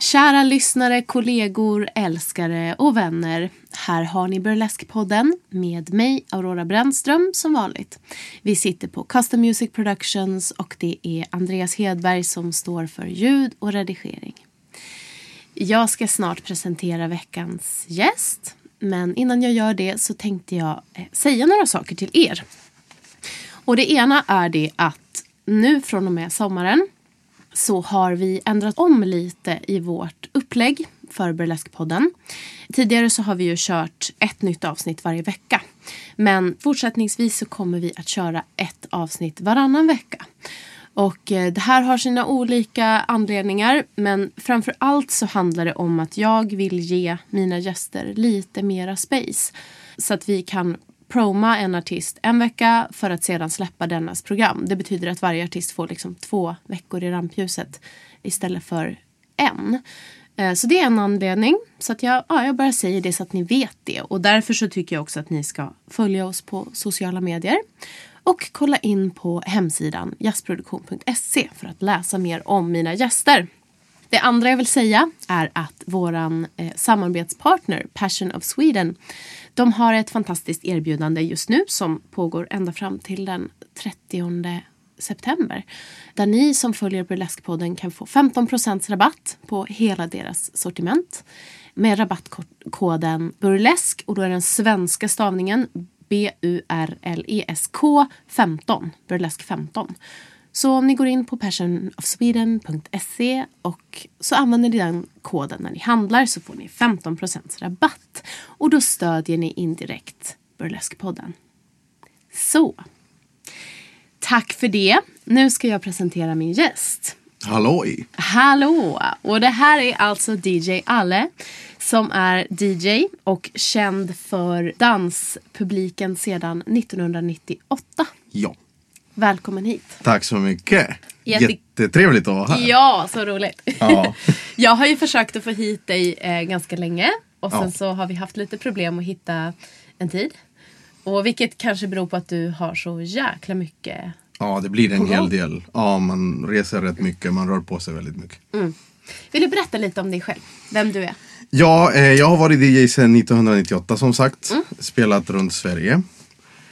Kära lyssnare, kollegor, älskare och vänner. Här har ni Burlesque-podden med mig, Aurora Brännström, som vanligt. Vi sitter på Custom Music Productions och det är Andreas Hedberg som står för ljud och redigering. Jag ska snart presentera veckans gäst. Men innan jag gör det så tänkte jag eh, säga några saker till er. Och det ena är det att nu från och med sommaren så har vi ändrat om lite i vårt upplägg för Burleskpodden. Tidigare så har vi ju kört ett nytt avsnitt varje vecka. Men fortsättningsvis så kommer vi att köra ett avsnitt varannan vecka. Och eh, det här har sina olika anledningar men framför allt så handlar det om att jag vill ge mina gäster lite mera space. Så att vi kan proma en artist en vecka för att sedan släppa dennas program. Det betyder att varje artist får liksom två veckor i rampljuset istället för en. Eh, så det är en anledning. Så att jag, ja, jag bara säger det så att ni vet det. Och därför så tycker jag också att ni ska följa oss på sociala medier. Och kolla in på hemsidan jazzproduktion.se för att läsa mer om mina gäster. Det andra jag vill säga är att våran eh, samarbetspartner Passion of Sweden de har ett fantastiskt erbjudande just nu som pågår ända fram till den 30 september. Där ni som följer Burleskpodden kan få 15% rabatt på hela deras sortiment. Med rabattkoden burlesk och då är den svenska stavningen B-U-R-L-E-S-K 15. Burlesk 15. Så om ni går in på passionofsweden.se och så använder ni den koden när ni handlar så får ni 15% rabatt. Och då stödjer ni indirekt Burlesque-podden. Så. Tack för det. Nu ska jag presentera min gäst. Halloj! Hallå! Och det här är alltså DJ Alle som är DJ och känd för danspubliken sedan 1998. Ja, Välkommen hit. tack så mycket. Jätte- Jättetrevligt att vara här. Ja, så roligt. Ja. jag har ju försökt att få hit dig eh, ganska länge och sen Ja. så har vi haft lite problem att hitta en tid. Och vilket kanske beror på att du har så jäkla mycket. ja, det blir en hel del. Ja, man reser rätt mycket, man rör på sig väldigt mycket. Vill du berätta lite om dig själv? Vem du är? Ja, eh, jag har varit DJ sedan 1998 som sagt. Mm. Spelat runt Sverige.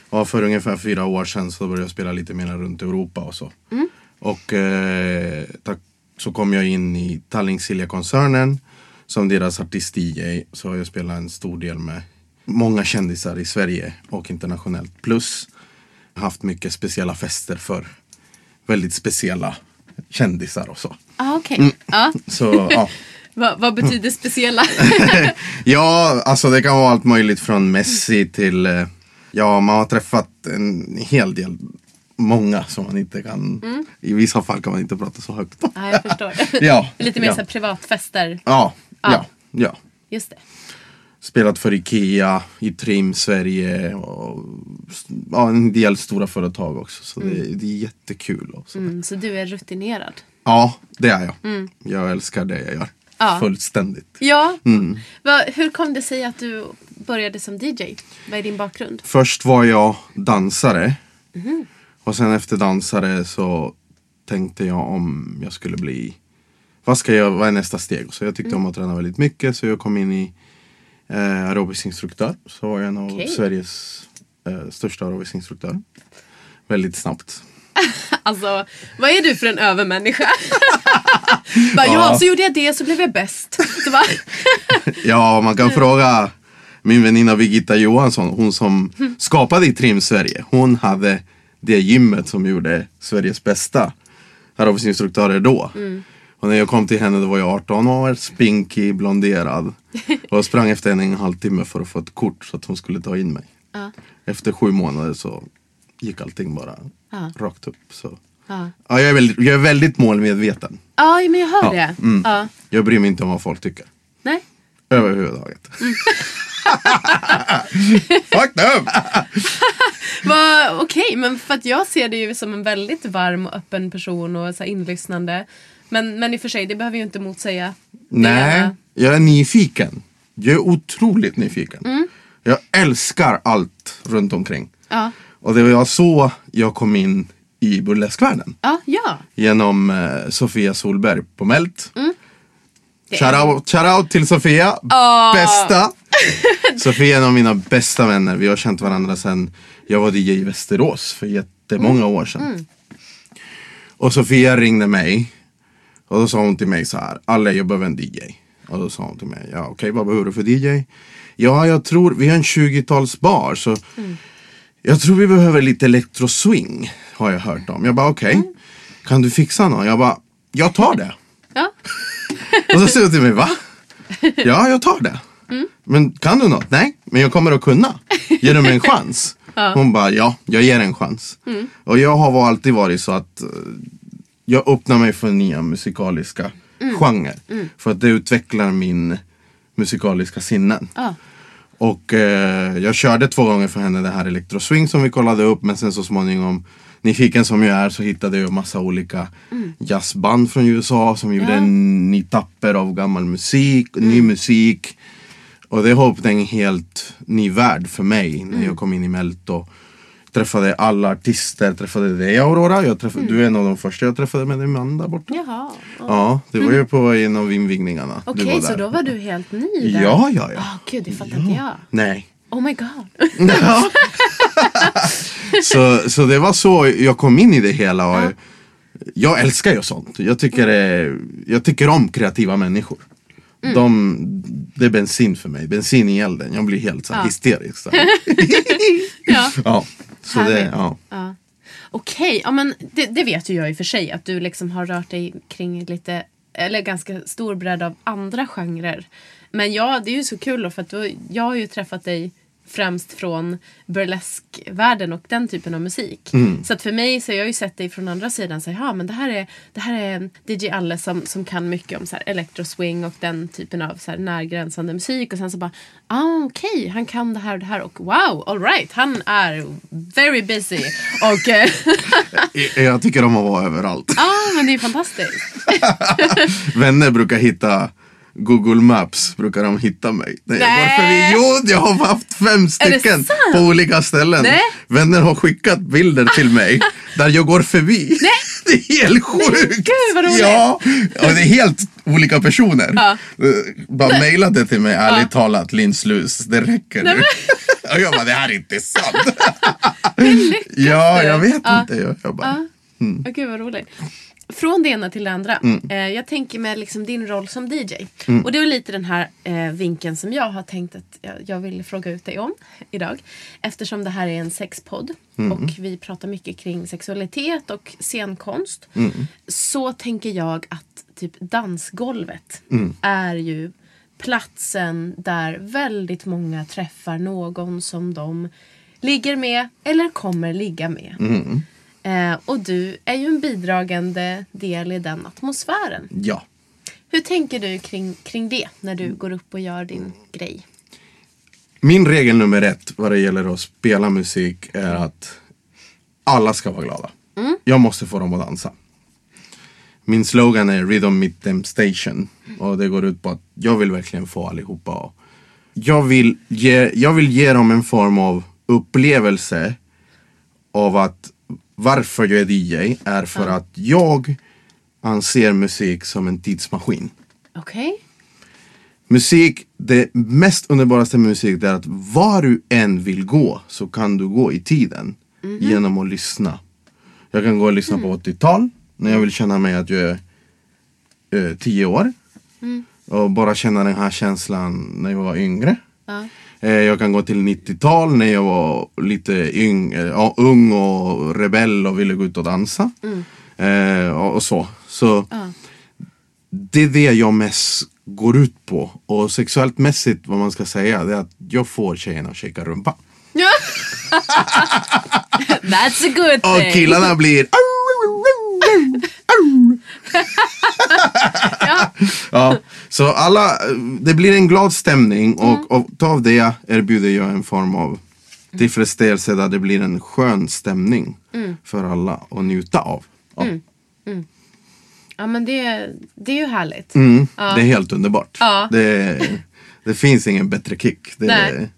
Och för ungefär fyra år sedan så började jag spela lite mer runt Europa och så. Mm. Och eh, tack, så kom jag in i Tallink Silja-koncernen som deras artist-DJ. Så har jag spelat en stor del med många kändisar i Sverige och internationellt. Plus haft mycket speciella fester för väldigt speciella kändisar och så. Ah, Okej. Mm. Ja. Så ja. Vad, vad betyder speciella? Ja, alltså det kan vara allt möjligt från Messi till eh, Ja, man har träffat en hel del Många som man inte kan I vissa fall kan man inte prata så högt ja, jag förstår. Ja, Lite mer ja. så privatfester. Ja, Ja. ja, ja. Just det. spelat för Ikea, i Trim Sverige och ja, en del stora företag också. Så det, det är jättekul. Mm, så du är rutinerad. Ja, det är jag. Jag älskar det jag gör. Ja. Fullständigt. Ja. Va, hur kom det sig att du började som DJ? Vad är din bakgrund? Först var jag dansare. Och sen efter dansare så tänkte jag om jag skulle bli vad ska jag, vad är nästa steg? Så jag tyckte om att träna väldigt mycket så jag kom in i eh, aerobisk instruktör. Så var jag en av Okej. Sveriges eh, största aerobisk instruktörer. Väldigt snabbt. Alltså, vad är du för en övermänniska? bara, ja. så gjorde jag det så blev jag bäst. Ja, man kan fråga min väninna Birgitta Johansson, hon som skapade i Trim Sverige. Hon hade det gymmet som gjorde Sveriges bästa aerobicsinstruktörer då. Och när jag kom till henne då var jag 18 år, spinkig, blonderad. Och sprang efter henne en halvtimme för att få ett kort så att hon skulle ta in mig. Ja. Efter sju månader så gick allting bara Ja. rakt upp. Så. ja. Ja, jag, är väldigt, jag är väldigt målmedveten. ja, men jag hör det. mm. Ja. Jag bryr mig inte om vad folk tycker. Nej. Överhuvudtaget. Mm. Fuck them! Okej, men för att jag ser dig ju som en väldigt varm och öppen person och så inlyssnande. Men, men i och för sig, det behöver ju inte motsäga Nej, jag är nyfiken. Jag är otroligt nyfiken. Mm. Jag älskar allt runt omkring. Ja. Och det var så jag kom in i burleskvärlden. Ja, ja. Genom eh, Sofia Solberg på Melt. Mm. Shoutout shout out till Sofia. Bästa. Sofia är en av mina bästa vänner. Vi har känt varandra sedan jag var DJ i Västerås för jättemånga år sedan. Mm. Och Sofia ringde mig. Och då sa hon till mig så här. Alle jag behöver en DJ. Och då sa hon till mig. Ja okej vad behöver du för DJ? Ja jag tror vi har en 20-talsbar så Mm. jag tror vi behöver lite electro-swing. Har jag hört om. Jag bara okej. Mm. Kan du fixa någon? Jag bara jag tar det. Ja. Och så säger hon till mig, va? Ja, jag tar det. Men kan du något? Nej, men jag kommer att kunna. Ger du mig en chans? Hon bara, ja, jag ger en chans. Och jag har alltid varit så att eh, jag öppnar mig för nya musikaliska genrer. För att det utvecklar min musikaliska sinnen. Ja. Och eh, jag körde två gånger för henne det här Electro Swing som vi kollade upp. Men sen så småningom, nyfiken som jag är, så hittade jag massa olika jazzband från USA som gjorde en ny tapper av gammal musik, ny musik. Och det har öppnat en helt ny värld för mig när jag kom in i Melt och träffade alla artister, träffade dig Aurora. Jag träffade, Du är en av de första jag träffade med din man där borta. Jaha. Ja, det var ju på en av invigningarna. Okej, var så då var du helt ny där? Ja, ja, ja. Ah, gud, det fattar inte jag. Nej. Oh my god. Ja. så, så det var så jag kom in i det hela. Och Jag älskar ju sånt. Jag tycker, jag tycker om kreativa människor. De, det är bensin för mig. Bensin i elden. Jag blir helt så här, hysterisk. Så. Ja. ja. Så det, ja. Ja. Okej, ja, men det, det vet ju jag i och för sig att du liksom har rört dig kring lite, eller ganska stor bredd av andra genrer. Men ja, det är ju så kul då för att du, jag har ju träffat dig främst från burleskvärlden och den typen av musik. Så att för mig så har jag ju sett dig från andra sidan. Så, ja, men det här är, det här är DJ Alle som, som kan mycket om så här electro swing och den typen av så här närgränsande musik. Och sen så bara, ah, okej, han kan det här och det här. Och wow, alright, han är very busy. Och eh, Jag- tycker om att vara överallt. ah, men det är fantastiskt. Vänner brukar hitta Google Maps brukar de hitta mig. Nej. förbi. Jo, jag har haft fem stycken på olika ställen. Nej. Vänner har skickat bilder till mig där jag går förbi. Nej. Det är helt sjukt. gud, vad roligt. Ja, och det är helt olika personer. Ja. Eh, Bara mejla det till mig, ärligt talat, linslus. Det räcker nu. Och jag bara, det här är inte sant. ja, jag vet Ja. inte. Jag, jag bara, Ja. Ja, gud vad roligt. Från det ena till det andra. Mm. Eh, jag tänker med liksom din roll som DJ. Och det är lite den här eh, vinkeln som jag har tänkt att jag, jag vill fråga ut dig om idag. Eftersom det här är en sexpodd Mm. och vi pratar mycket kring sexualitet och scenkonst. Mm. Så tänker jag att typ dansgolvet Mm. är ju platsen där väldigt många träffar någon som de ligger med eller kommer ligga med. Mm. Eh, och du är ju en bidragande del i den atmosfären. ja. Hur tänker du kring, kring det när du går upp och gör din grej? Min regel nummer ett vad det gäller att spela musik är att alla ska vara glada. Jag måste få dem att dansa. Min slogan är Rhythm Meet Them Station. Och det går ut på att jag vill verkligen få allihopa att... Jag vill ge, jag vill ge dem en form av upplevelse av att varför jag är DJ är för att jag anser musik som en tidsmaskin. Okej. Musik, det mest underbaraste med musik är att var du än vill gå så kan du gå i tiden genom att lyssna. Jag kan gå och lyssna på 80-tal när jag vill känna mig att jag är eh, 10 år. Och bara känna den här känslan när jag var yngre. Eh, jag kan gå till 90-tal när jag var lite yng, eh, ja, ung och rebell och ville gå ut och dansa. Eh, och, så. så det är det jag mest går ut på. Och sexuellt mässigt vad man ska säga det är att jag får tjejerna att shaka rumpa. That's a good thing. Och killarna blir ja. Så alla, det blir en glad stämning och, och av det erbjuder jag en form av tillfredsställelse där det blir en skön stämning för alla att njuta av. Ja. Ja men det, det är ju härligt. Mm, Det är helt underbart. Ja. Det, det finns ingen bättre kick. Det, Nej.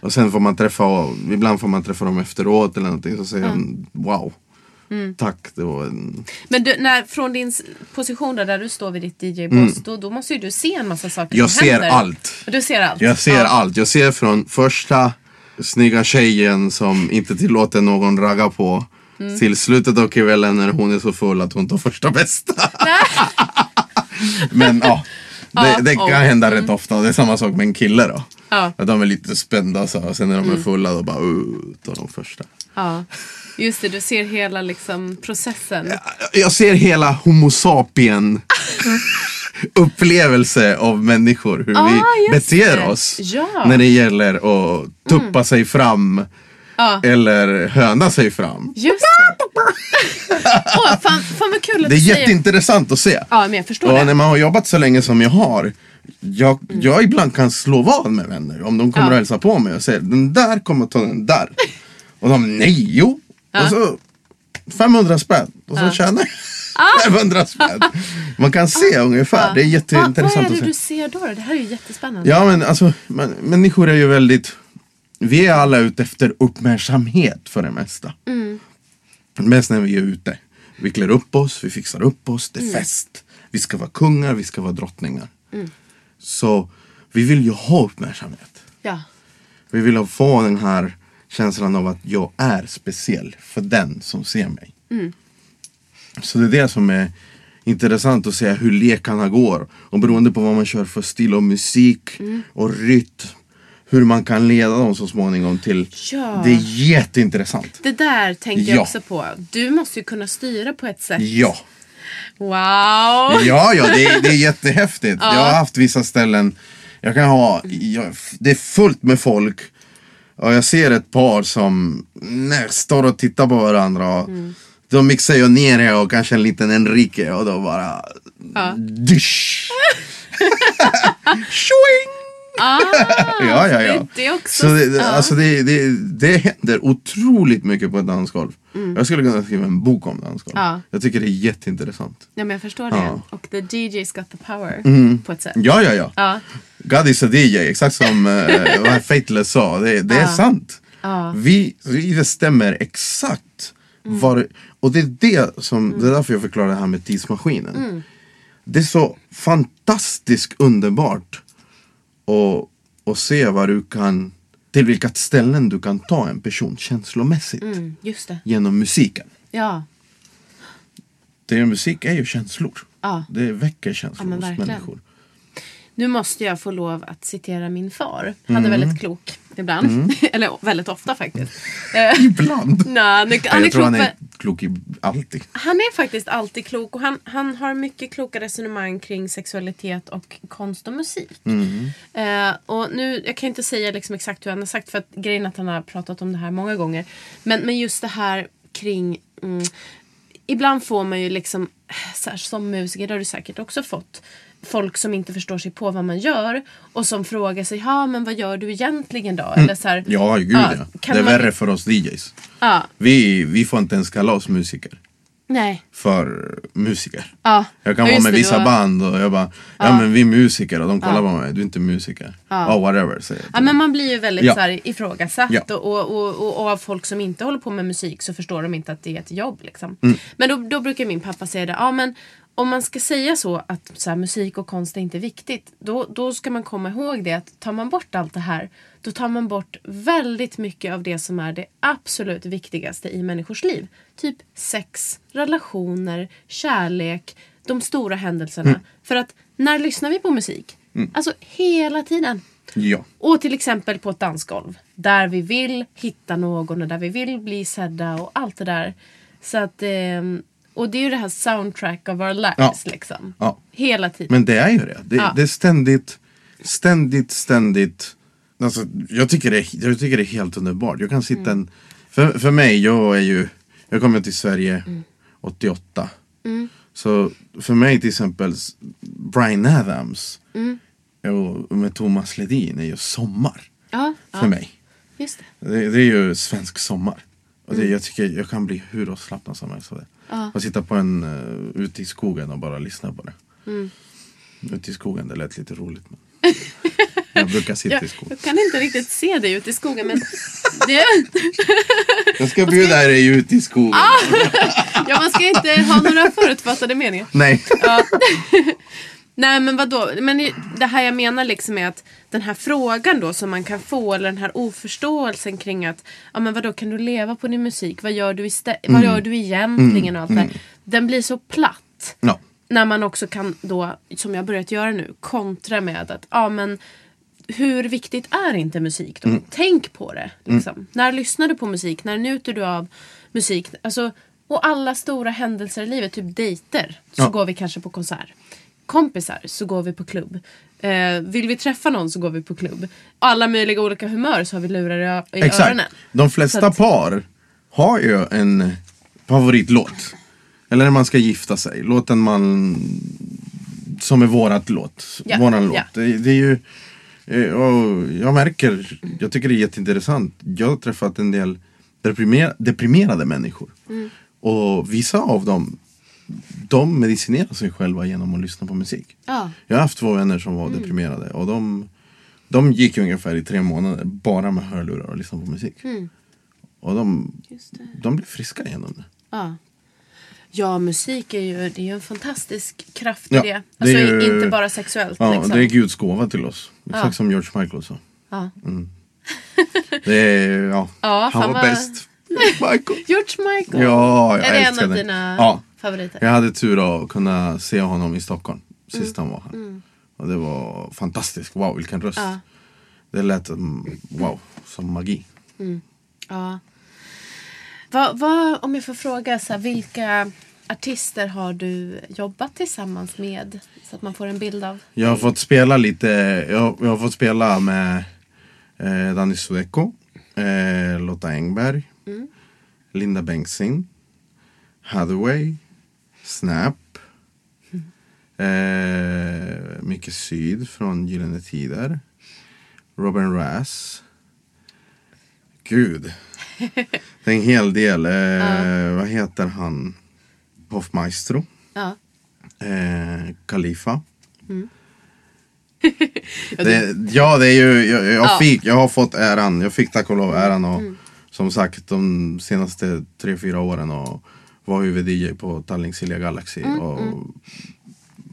och sen får man träffa, ibland får man träffa dem efteråt eller någonting så säger de wow. Mm. Tack, det var en... Men du, när, från din position där, där du står vid ditt DJ-boss, då, då måste ju du se en massa saker Mm. Jag som ser händer. allt. Du ser allt? Jag ser ja. allt. Jag ser från första snygga tjejen som inte tillåter någon ragga på Mm. till slutet av kvällen när hon är så full att hon tar första bästa. Men ja, det, det kan hända rätt ofta. Det är samma sak med en kille då. Ja. Att de är lite spända så, och sen när de Mm. är fulla då bara uh, tar de första. Ja. Just det, du ser hela liksom, processen. Jag ser hela homo sapien upplevelse av människor. Hur Ah, vi beter det. oss Ja. Mm. när det gäller att tuppa sig fram. Ja. Eller höna sig fram. Just det. Åh, fan, fan vad kul att Det är säger. jätteintressant att se. Ja, men jag förstår Och det. när man har jobbat så länge som jag har. Jag, jag ibland kan slå vad med vänner. Om de kommer Ja. och hälsar på mig och säger den där kommer ta den där. Och de nej, jo. Och så 500 spänn. Och så tjänar jag 500 spänn. Man kan se ungefär. Det är vad, vad jätteintressant är det du ser då? Det här är ju jättespännande. Ja men alltså man, människor är ju väldigt Vi är alla ute efter uppmärksamhet för det mesta. Mest när vi är ute. Vi klär upp oss, vi fixar upp oss, det är fest. Vi ska vara kungar, vi ska vara drottningar. Så vi vill ju ha uppmärksamhet. Ja. Vi vill få den här känslan av att jag är speciell för den som ser mig. Så det är det som är intressant att se hur lekarna går. Och beroende på vad man kör för stil av musik och rytm. Hur man kan leda dem så småningom till. Ja. Det är jätteintressant. Det där tänkte jag Ja. också på. Du måste ju kunna styra på ett sätt. Ja. Wow! Ja, ja det, är, det är jättehäftigt. Jag har haft vissa ställen. Jag kan ha, jag, det är fullt med folk. Och jag ser ett par som nej, står och tittar på varandra. Och De mixar ju ner det och kanske en liten Enrique och då bara dysch. Tjoing! Ah, ja, ja, ja. det- är också- Så det, ja. alltså det, det, det händer otroligt mycket på ett dansgolv. Jag skulle kunna skriva en bok om dansgolv. Mm. Ja. Jag tycker det är jätteintressant. Ja, men jag förstår det. Och the DJ's got the power. På ett sätt. Ja, ja, ja. Ja. God is a DJ, exakt som uh, vad Fateless sa. Det, det är sant. Vi, vi bestämmer exakt var, och det är det som, det är därför jag förklarar det här med tidsmaskinen. Det är så fantastiskt underbart att, att se vad du kan, till vilka ställen du kan ta en person känslomässigt Mm, genom musiken. Ja. Det är, musik är ju känslor. Ja. Det väcker känslor Ja, hos människor. Nu måste jag få lov att citera min far. Han är väldigt klok ibland. Eller väldigt ofta faktiskt. Eh, Ibland. Nej, Ja, han är jag tror klok han är klok i alltid. Han är faktiskt alltid klok och han, han har mycket kloka resonemang kring sexualitet och konst och musik. Eh, och nu, jag kan inte säga liksom exakt hur han har sagt för att grejen är att han har pratat om det här många gånger. Men, men just det här kring mm, Ibland får man ju liksom, som musiker, det har du säkert också fått. Folk som inte förstår sig på vad man gör och som frågar sig, ja men vad gör du egentligen då? Eller så här, Mm. Ja, gud Ja, ja. Det är man- värre för oss DJs. ja, Vi, vi får inte ens kalla oss musiker. nej. För musiker. Ja. Jag kan Ja, vara med det, vissa har- band och jag bara, ja, men vi är musiker och de kollar på mig, du är inte musiker. Ja, whatever. säger Ja, men man blir ju väldigt Ja. så här, ifrågasatt Ja. och, och, och, och, och av folk som inte håller på med musik så förstår de inte att det är ett jobb. Liksom. Mm. Men då, då brukar min pappa säga det, ja men om man ska säga så att så här, musik och konst är inte viktigt då, då ska man komma ihåg det att tar man bort allt det här då tar man bort väldigt mycket av det som är det absolut viktigaste i människors liv. Typ sex, relationer, kärlek, de stora händelserna. Mm. För att när lyssnar vi på musik? Alltså hela tiden. Ja. Och till exempel på ett dansgolv. Där vi vill hitta någon och där vi vill bli sedda och allt det där. Så att, ehm, och det är ju det här soundtrack of our lives Ja. liksom. Ja. Hela tiden. Men det är ju det. Det, Ja. det är ständigt, ständigt, ständigt. Alltså, jag, tycker det jag tycker det är helt underbart. Jag kan sitta en... För, för mig, jag är ju... Jag kom till Sverige 88. Så för mig till exempel Bryan Adams och med Thomas Ledin är ju sommar. För mig. Just det. Det, det är ju svensk sommar. Och det, jag tycker jag kan bli hur avslappnad som helst av det. Och sitta på en, uh, ute i skogen och bara lyssna på det. Ute i skogen, det lät lite roligt. Men jag brukar sitta Jag, i skogen. jag kan inte riktigt se dig ute i skogen men det, Jag ska bjuda dig ut i skogen. ja, man ska inte ha några förutfattade meningar. Nej. Ja. Nej men vadå? Men det här jag menar liksom är att den här frågan då som man kan få eller den här oförståelsen kring att ja men vadå kan du leva på din musik? Vad gör du, istä- vad gör du egentligen? och allt det där. Den blir så platt. Ja. När man också kan då, som jag börjat göra nu, kontra med att ja men hur viktigt är inte musik då? Tänk på det. Liksom. När lyssnar du på musik? När njuter du av musik? Alltså, och alla stora händelser i livet, typ dejter, så Ja. går vi kanske på konsert. Kompisar, så går vi på klubb. Eh, vill vi träffa någon så går vi på klubb. Alla möjliga olika humör så har vi lurar i, i Exakt. öronen. De flesta att- par har ju en favoritlåt. Eller när man ska gifta sig. Låten man... Som är vårat låt. Ja, Våran låt. ja. Det, det är ju... eh, jag märker, jag tycker det är jätteintressant. Jag har träffat en del deprimer, deprimerade människor. Mm. Och vissa av dem, de medicinerar sig själva genom att lyssna på musik. Ja. Mm. Jag har haft två vänner som var deprimerade och de, de gick ungefär i tre månader bara med hörlurar och lyssnade på musik. Och de, Mm. Just det. de blev friska genom det. Ja. Ja, musik är ju, det är ju en fantastisk kraft i Ja, det. det Alltså är ju- inte bara sexuellt. Ja, liksom. det är Guds gåva till oss. Exakt Ja. som George Michael sa. Ja. Det är, ja, Ja, han var vad- bäst. George Michael. George Michael. Ja, jag är det en av dina Ja. favoriter? Jag hade tur att kunna se honom i Stockholm sist Mm. han var här. Och det var fantastiskt. Wow, vilken röst. Ja. Det lät mm, wow, som magi. Ja. Vad, vad, om jag får fråga, så här, vilka artister har du jobbat tillsammans med? Så att man får en bild av. Jag har fått spela lite, jag, jag har fått spela med eh, Danny Sueco, eh, Lotta Engberg, Linda Bengtzing, Hathaway, Snap, eh, Micke Syd från Gyllene Tider, Robin Rass. Gud. Det är en hel del. Eh, Vad heter han? Hoffmaestro. Ja. Eh, Khalifa. Mm. det, ja, det är ju, jag, jag, Ja. Mm. fick, jag har fått äran, jag fick tack och lov äran och som sagt de senaste tre fyra åren och var huvud-DJ på Tallink Silja Galaxy Mm, och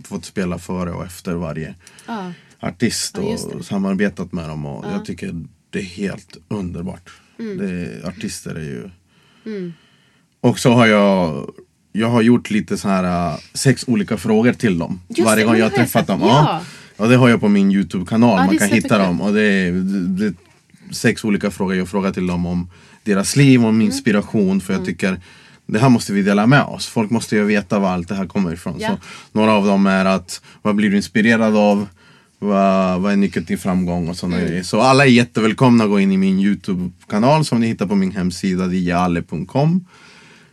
fått spela före och efter varje Ja. artist och samarbetat med dem och jag tycker det är helt underbart. Det, artister är ju... Och så har jag jag har gjort lite så här äh, sex olika frågor till dem Just varje gång jag har träffat dem. Ja. Ja. Och det har jag på min Youtube-kanal, man är kan hitta dem. Och det är, det, det, sex olika frågor jag frågar till dem om deras liv, Mm. om inspiration. För jag tycker det här måste vi dela med oss. Folk måste ju veta var allt det här kommer ifrån. Ja. Så några av dem är att vad blir du inspirerad av? Vad, vad är nyckeln till framgång och sådana Mm. grejer. Så alla är jättevälkomna att gå in i min Youtube-kanal som ni hittar på min hemsida djalle.com.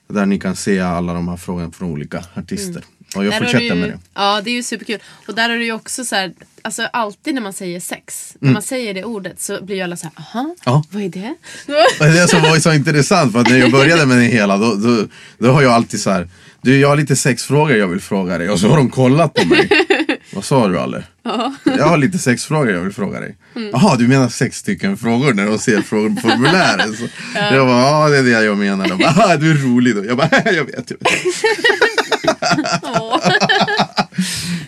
Där ni kan se alla de här frågorna från olika artister. Och jag Där fortsätter du med det. Ja, det är ju superkul. Och där är det ju också så här, alltså alltid när man säger sex, Mm. när man säger det ordet så blir ju alla så här, aha, Ja. vad är det? Och det som var så intressant för att när jag började med det hela då, då, då har jag alltid så här. Du jag har lite sexfrågor jag vill fråga dig och så har de kollat på mig. Vad sa du Ale? Jag har lite sexfrågor jag vill fråga dig. Jaha du menar sex stycken frågor när de ser frågor på formuläret. Så Jag bara ja det är det jag menar. De bara, "Ah, du är rolig då. Jag bara jag vet. Jag vet.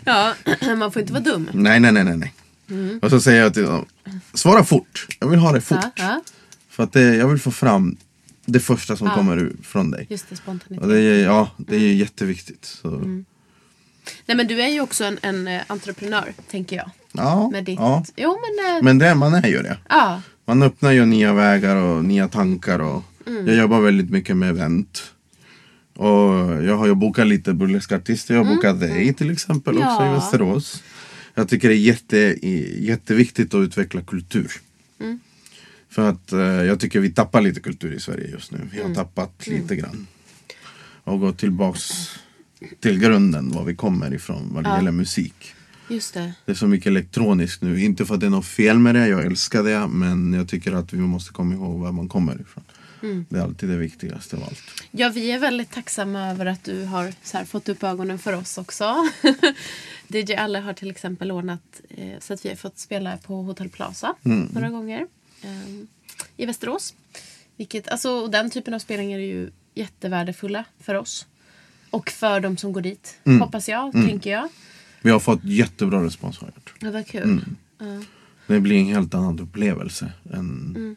ja, man får inte vara dum. Nej nej nej nej. nej. Och så säger jag till dem. Svara fort. Jag vill ha det fort. Ja, ja, För att det, jag vill få fram det första som kommer ur från dig. just det, spontanitet. Och det är, ja, det är jätteviktigt. Så. Nej men du är ju också en, en eh, entreprenör, tänker jag. Ja, Med ditt... ja. Jo men... eh, Men det, man är ju det. Ja, Man öppnar ju nya vägar och nya tankar. Och Mm. Jag jobbar väldigt mycket med event. Och jag har ju bokat lite burleska artister. Jag har bokat dig till exempel också Mm. Ja. i Västerås. Jag tycker det är jätte, jätteviktigt att utveckla kultur. Mm. För att eh, jag tycker vi tappar lite kultur i Sverige just nu. Vi har Mm. tappat lite grann. Och gå tillbaks till grunden var vi kommer ifrån vad det gäller musik. just det. Det är så mycket elektroniskt nu. Inte för att det är något fel med det, jag älskar det. Men jag tycker att vi måste komma ihåg var man kommer ifrån. Mm. Det är alltid det viktigaste av allt. Ja, vi är väldigt tacksamma över att du har här, fått upp ögonen för oss också. DJ Alle har till exempel ordnat eh, så att vi har fått spela på Hotel Plaza några gånger eh, i Västerås. Vilket, alltså, den typen av spelningar är ju jättevärdefulla för oss. Och för de som går dit, hoppas jag, tänker jag. Vi har fått jättebra respons har jag. Det var kul. Mm. Ja. Det blir en helt annan upplevelse. Än...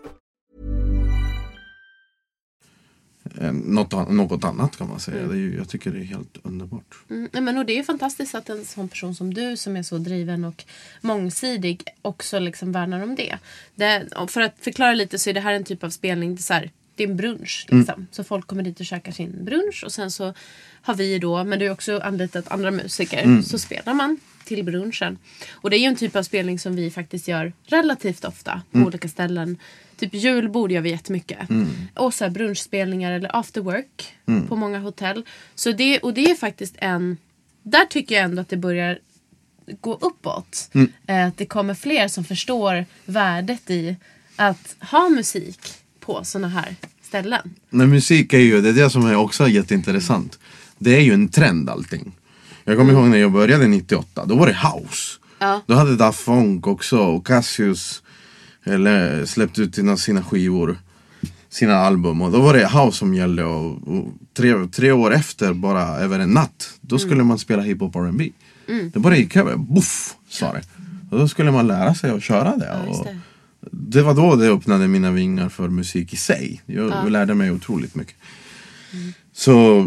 Något, an- något annat kan man säga. Det är ju, jag tycker det är helt underbart. Mm, men och det är fantastiskt att en sån person som du som är så driven och mångsidig också liksom värnar om det. det för att förklara lite så är det här en typ av spelning. Så här, det är en brunch. Liksom. Så folk kommer dit och käkar sin brunch och sen så har vi då, men det är också anlitat andra musiker. Så spelar man till brunchen. Och det är ju en typ av spelning som vi faktiskt gör relativt ofta på olika ställen. Typ julbord gör vi jättemycket. Och så brunchspelningar eller after work på många hotell. Så det, och det är faktiskt en... Där tycker jag ändå att det börjar gå uppåt. Eh, Att det kommer fler som förstår värdet i att ha musik på såna här ställen. Men musik är ju, det är det som är också jätteintressant. Det är ju en trend allting. Jag kommer ihåg när jag började 98, då var det house. Ja. Då hade Daft Funk också och Cassius eller, släppt ut sina, sina skivor, sina album. Och då var det house som gällde och, och tre, tre år efter, bara över en natt, då skulle man spela hiphop R&B. Det bara gick över, boff sa det. Och då skulle man lära sig att köra det. Ja, det. var då det öppnade mina vingar för musik i sig. Jag lärde mig otroligt mycket. Så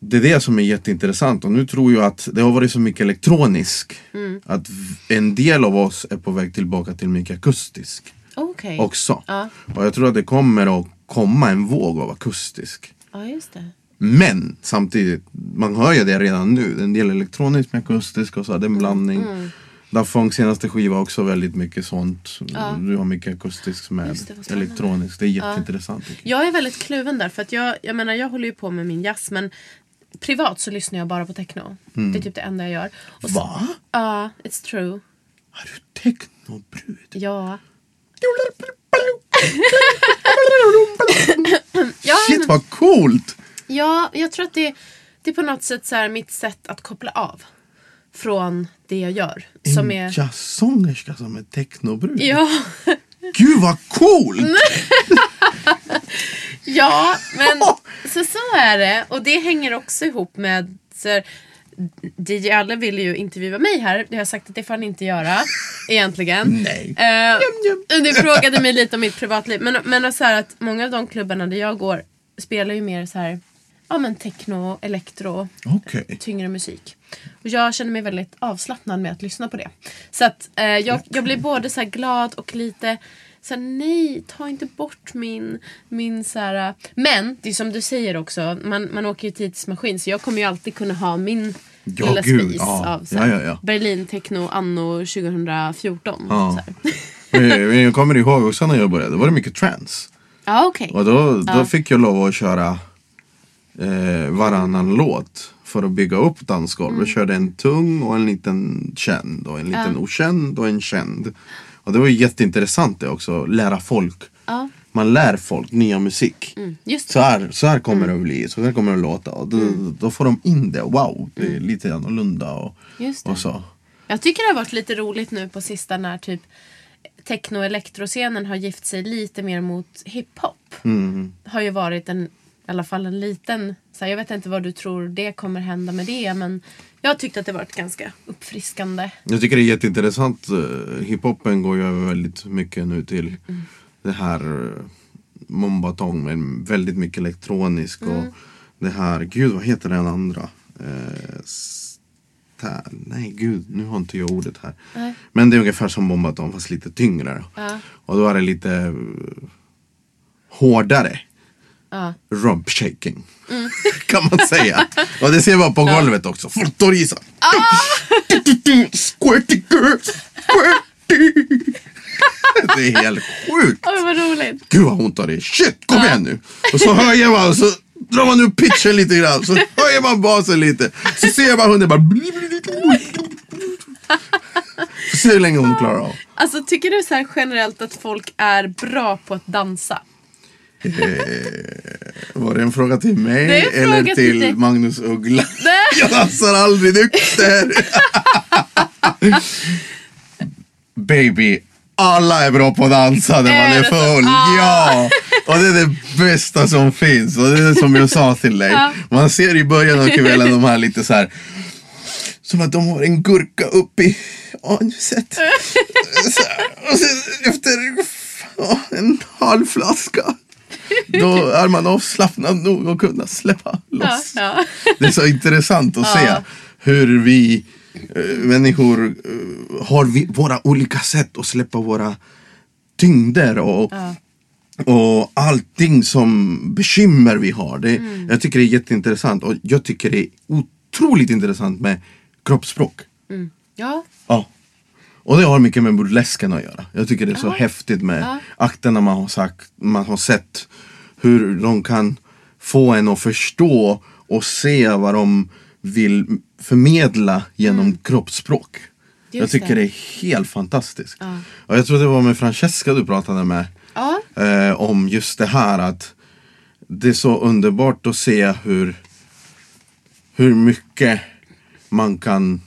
det är det som är jätteintressant och nu tror jag att det har varit så mycket elektronisk att v- en del av oss är på väg tillbaka till mycket akustisk Okej. också. Ja. Och jag tror att det kommer att komma en våg av akustisk. Ja, just det. Men samtidigt, man hör ju det redan nu. En del elektroniskt med akustisk och så, det är en blandning. Mm. Daft senaste skiva också väldigt mycket sånt. Du har mycket akustiskt med det, elektroniskt. Det är jätteintressant. tycker Jag är väldigt kluven där för att jag, jag menar jag håller ju på med min jazz men privat så lyssnar jag bara på techno. Det är typ det enda jag gör. Och Va? Ja, it's true. Har du technobrud? Ja. ja, Shit vad coolt! ja, jag tror att det, det är på något sätt så här mitt sätt att koppla av. Från det jag gör. Som en är... jazzsångerska som är technobrud. Ja, Gud vad coolt! ja, men så, så är det. Och det hänger också ihop med... Så DJ Alle ville ju intervjua mig här. Det har jag sagt att det får han inte göra. Egentligen. Nej. Eh, du frågade mig lite om mitt privatliv. Men, men så här att många av de klubbarna där jag går spelar ju mer så här ja, men techno, elektro, Okej. tyngre musik. Och jag känner mig väldigt avslappnad med att lyssna på det. Så att eh, jag, jag blir både så här glad och lite så här, nej, ta inte bort min, min så här, eh, Men, det är som du säger också, man, man åker ju tidsmaskin så jag kommer ju alltid kunna ha min Ja, lilla gud, spis ja. av så här, Ja, ja. Berlin techno anno 2014. Ja. Jag kommer ihåg också när jag började, då var det mycket trance. ja okej. Och då, då fick jag lov att köra eh, varannan låt för att bygga upp dansgolv. Mm. Körde en tung och en liten känd och en liten okänd och en känd. Och det var ju jätteintressant det också, lära folk. Ja. Man lär folk nya musik. Mm. Så här, så här kommer det att bli, så här kommer det att låta. Och då, Mm. då får de in det, wow, det är lite annorlunda och, och så. Jag tycker det har varit lite roligt nu på sista när typ techno och elektroscenen har gift sig lite mer mot hiphop. Mm. Har ju varit en, i alla fall en liten, så här, jag vet inte vad du tror det kommer hända med det men jag tyckte att det varit ganska uppfriskande. Jag tycker det är jätteintressant. eh, Hiphopen går ju över väldigt mycket nu till det här uh, mombatong med väldigt mycket elektronisk och det här, gud vad heter den andra? Eh, nej gud, nu har inte jag ordet här. Nej. Men det är ungefär som bombatong fast lite tyngre. Ja. Och då är det lite eh, hårdare. Ja. Rump shaking. kan man säga. Och det ser man på golvet också. Fortorisa. Squirty girl. Squirty. det är helt sjukt. Oj vad roligt! Gud vad ont har det. Shit, kom igen nu. Och så höjer man och så drar man upp pitchen lite grann. Så höjer man basen lite. Så ser man hunden bara. Så se hur länge hon klarar av. Alltså tycker du så här generellt att folk är bra på att dansa? Var det en fråga till mig fråga eller till till. Magnus Uggla? Nej. Jag dansar aldrig nykter. Baby, alla är bra på att dansa när man Är full. Ah. Ja! Och det är det bästa som finns. Och det är som jag sa till dig. Man ser i början av kvällen de här lite så här. Som att de har en gurka upp i anuset. Och sen efter en halv flaska. Då är man avslappnad nog att kunna släppa Ja, loss. ja. Det är så intressant att se Ja. hur vi eh, människor eh, har vi, våra olika sätt att släppa våra tyngder och, och allting som bekymmer vi har. Det, Mm. Jag tycker det är jätteintressant och jag tycker det är otroligt intressant med kroppsspråk. ja. Ja. Och det har mycket med burlesken att göra. Jag tycker det är så häftigt med akterna man har sagt, man har sett. Hur de kan få en att förstå och se vad de vill förmedla genom kroppsspråk. jag Mm. Just tycker det. det. är helt fantastiskt. Och jag tror det var med Francesca du pratade med. Ja. Eh, om just det här att det är så underbart att se hur, hur mycket man kan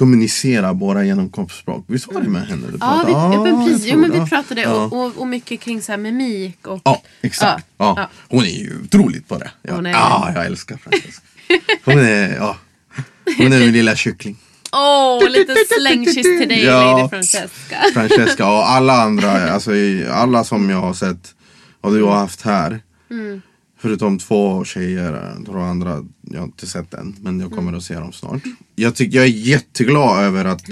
kommunicera bara genom kroppsspråk. Visst var det med henne du Ja, vi, pratade? ja, men precis. Jo, men vi pratade Ja. och, och, och mycket kring så här mimik och... Ja, exakt. Ja, Ja. Hon är ju otroligt på det. Ja, Hon är- ja jag älskar Francesca. Hon är, ja. Hon är min lilla kyckling. Åh, lite slängkyss till dig Ja. Lady Francesca. Francesca och alla andra, alltså alla som jag har sett och du har haft här. Mm. Förutom två tjejer, två andra, jag har inte sett än. Men jag kommer att se dem snart. Jag, tycker, jag är jätteglad över att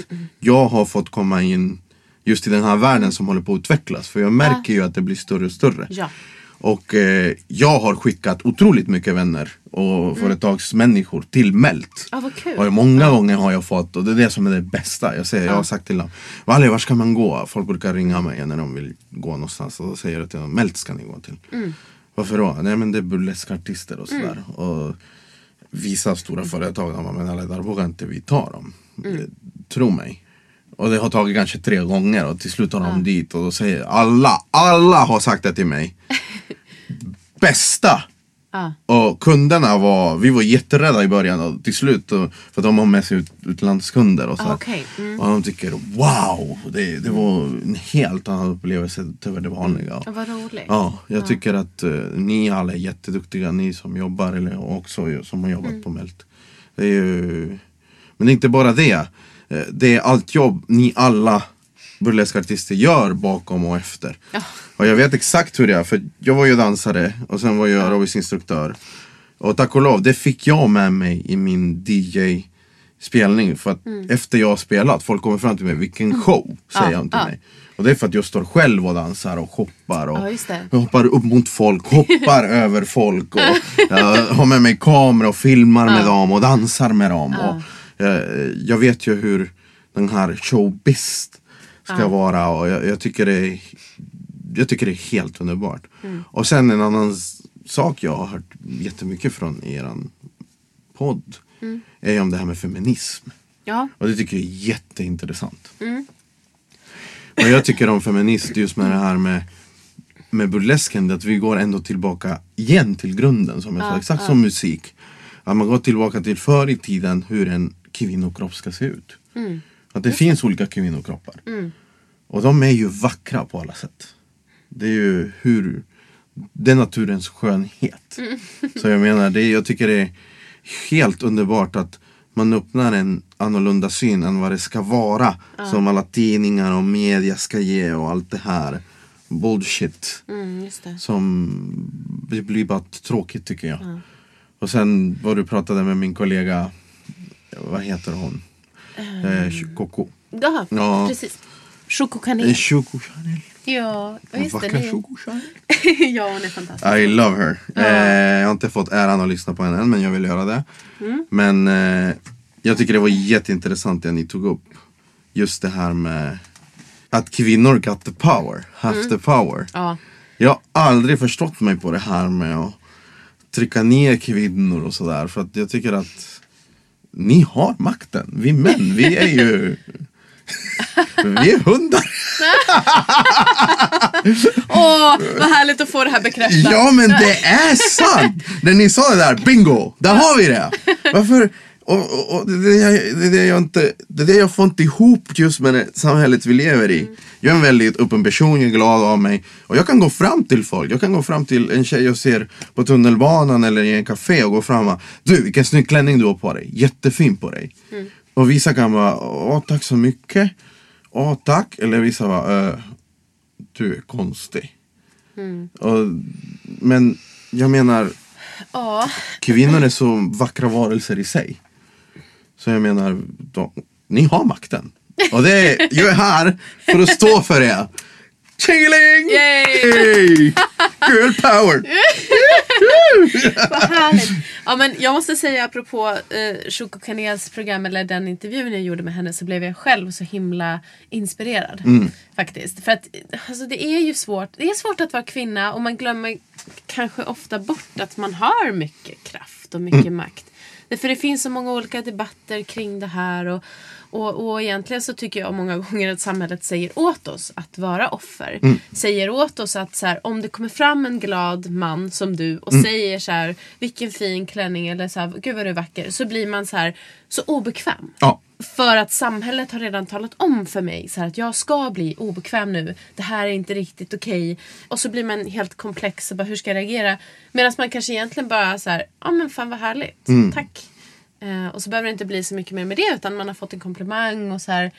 jag har fått komma in just i den här världen som håller på att utvecklas. För jag märker ju att det blir större och större. Ja. Och eh, jag har skickat otroligt mycket vänner och företagsmänniskor till Melt. Kul. Och många gånger har jag fått, och det är det som är det bästa. Jag, säger, jag har sagt till dem, Valle var ska man gå? Folk brukar ringa mig när de vill gå någonstans. Och då säger jag till dem, Melt ska ni gå till. Mm. Varför då? Nej men det är burleskartister och sådär. Och vissa stora företag, de bara, men alla där vågar inte vi ta dem. Mm. Tro mig. Och det har tagit kanske tre gånger och till slut har de dit och då säger alla, alla har sagt det till mig. Bästa! Ja. Och kunderna var, vi var jätterädda i början och till slut, och, för de har med sig ut, utlandskunder och så. Ah, okej. Mm. Och de tycker wow, det, det var en helt annan upplevelse över det vanliga. Ja, vad roligt. Ja, jag tycker att eh, ni alla är jätteduktiga, ni som jobbar eller också som har jobbat Mm. på Melt. Det är ju... Men det är inte bara det. Eh, Det är allt jobb ni alla burleskartister gör bakom och efter. Och jag vet exakt hur det är, för jag var ju dansare och sen var jag aerobicsinstruktör. Och tack och lov, det fick jag med mig i min DJ-spelning. För att Mm. efter jag har spelat, folk kommer fram till mig, vilken show, säger Ja, de till ja. mig. Och det är för att jag står själv och dansar och hoppar. Och Ja. Jag hoppar upp mot folk, hoppar över folk. Och jag har med mig kamera och filmar med dem och dansar med dem. Och, eh, jag vet ju hur den här showbiz ska vara och jag, jag, tycker det är, jag tycker det är helt underbart. Mm. Och sen en annan sak jag har hört jättemycket från eran podd Mm. är ju om det här med feminism. Ja. Och det tycker jag är jätteintressant. Och jag tycker om feminist just med det här med, med burlesken, att vi går ändå tillbaka igen till grunden som jag sa, exakt som musik. Att man går tillbaka till förr i tiden hur en kvinnokropp ska se ut. Att det finns olika kvinnokroppar. Och de är ju vackra på alla sätt. Det är ju hur, det är naturens skönhet. Så jag menar, det, är- jag tycker det är helt underbart att man öppnar en annorlunda syn än vad det ska vara. Som alla tidningar och media ska ge och allt det här. Bullshit. Mm, det. Som det blir bara tråkigt tycker jag. Och sen vad du pratade med min kollega, vad heter hon? Eh, Coco. Jaha, Ja. precis. Chocokanel. Eh, Choco Chanel. Ja, just det. Chanel. ja, hon är fantastisk. I love her. Eh, jag har inte fått äran att lyssna på henne än men jag vill göra det. Men eh, jag tycker det var jätteintressant det ni tog upp. Just det här med att kvinnor got the power, have the power. Ja. Jag har aldrig förstått mig på det här med att trycka ner kvinnor och sådär. För att jag tycker att ni har makten. Vi män, vi är ju... vi är hundar. Åh, vad härligt att få det här bekräftat. Ja men det är sant! När ni sa det där, bingo! Där har vi det! Varför? Och, och, och det, är det, jag, det, jag inte, det är det jag får inte ihop just med det samhället vi lever i. Jag är en väldigt öppen person, jag är glad av mig. Och jag kan gå fram till folk. Jag kan gå fram till en tjej jag ser på tunnelbanan eller i en café och gå fram och Du vilken snygg klänning du har på dig. Jättefin på dig. Och vissa kan bara, åh tack så mycket. Åh tack. Eller vissa bara, "Eh, du är konstig. Och, men jag menar, Ja, kvinnor är så vackra varelser i sig. Så jag menar, de, ni har makten. Och det är, jag är här för att stå för er. Tjingeling! Yay! Girl power! vad härligt. Ja, men jag måste säga apropå eh, Choco Kanels program eller den intervjun jag gjorde med henne så blev jag själv så himla inspirerad. Faktiskt. För att alltså, det är ju svårt. Det är svårt att vara kvinna och man glömmer kanske ofta bort att man har mycket kraft och mycket makt. För det finns så många olika debatter kring det här. Och, och, och egentligen så tycker jag många gånger att samhället säger åt oss att vara offer. Säger åt oss att så här, om det kommer fram en glad man som du och säger så här, vilken fin klänning eller så här, gud vad du är vacker. Så blir man så här, så obekväm. Ja. För att samhället har redan talat om för mig så här, att jag ska bli obekväm nu. Det här är inte riktigt okej. Och så blir man helt komplex och bara hur ska jag reagera? Medan man kanske egentligen bara så här, ja men fan vad härligt. Tack. Eh, och så behöver det inte bli så mycket mer med det utan man har fått en komplimang och så här.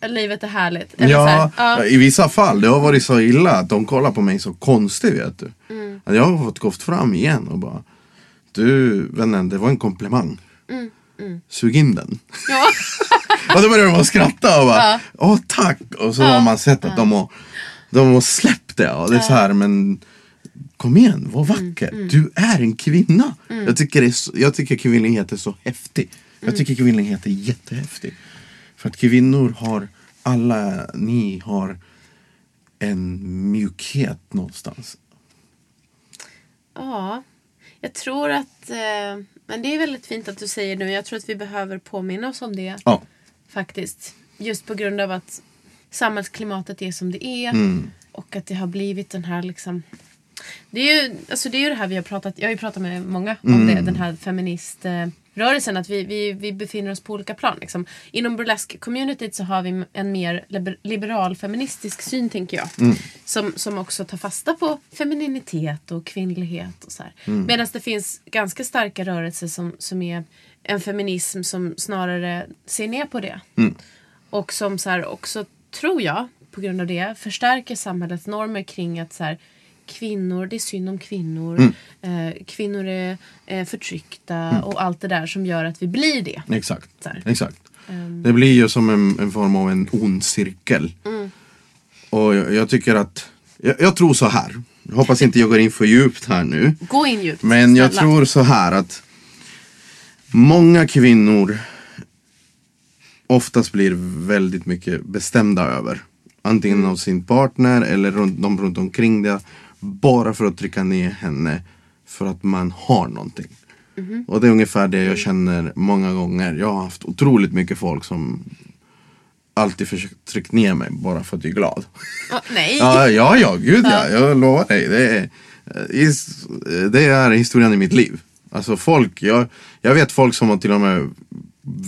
eh, Livet är härligt. Eller så här, Ja, ja. i vissa fall, det har varit så illa att de kollar på mig så konstigt vet du. Mm. Att jag har fått gå fram igen och bara Du vännen, det var en komplimang. Sug in den. Mm, Ja. och då börjar de att skratta och bara Åh tack! Och så har man sett att de har, de har släppt det. Och det är så här, men Kom igen, var vacker. Du är en kvinna. Jag, tycker det är så, jag tycker kvinnlighet är så häftig. Jag tycker kvinnlighet är jättehäftig. För att kvinnor har, alla ni har en mjukhet någonstans. Ja, jag tror att... Eh, men det är väldigt fint att du säger nu. Jag tror att vi behöver påminna oss om det. Ja. Faktiskt. Just på grund av att samhällsklimatet är som det är. Och att det har blivit den här liksom... Det är ju, alltså det, är ju det här vi har pratat... Jag har ju pratat med många om det. Den här feministrörelsen. Att vi, vi, vi befinner oss på olika plan. Liksom. Inom burlesque-communityt så har vi en mer liber, liberal feministisk syn tänker jag. Som, som också tar fasta på femininitet och kvinnlighet. Och så här. Medan det finns ganska starka rörelser som, som är en feminism som snarare ser ner på det. Och som så här också, tror jag, på grund av det förstärker samhällets normer kring att så här, kvinnor, det är synd om kvinnor. Mm. Eh, kvinnor är eh, förtryckta och allt det där som gör att vi blir det. Exakt. Exakt. Det blir ju som en, en form av en ond cirkel. Och jag, jag tycker att, jag, jag tror så här. Jag hoppas inte jag går in för djupt här nu. Gå in djupt. Men jag snälla. tror så här att många kvinnor oftast blir väldigt mycket bestämda över. Antingen Mm. av sin partner eller runt, de runt omkring det. Bara för att trycka ner henne för att man har någonting. Mhm. Och det är ungefär det jag känner många gånger. Jag har haft otroligt mycket folk som alltid försökt trycka ner mig bara för att jag är glad. Ah, nej. Ja, ja, ja, gud ja. Jag lovar dig. Det är, eh, det är historien i mitt liv. Alltså folk, jag, jag vet folk som har till och med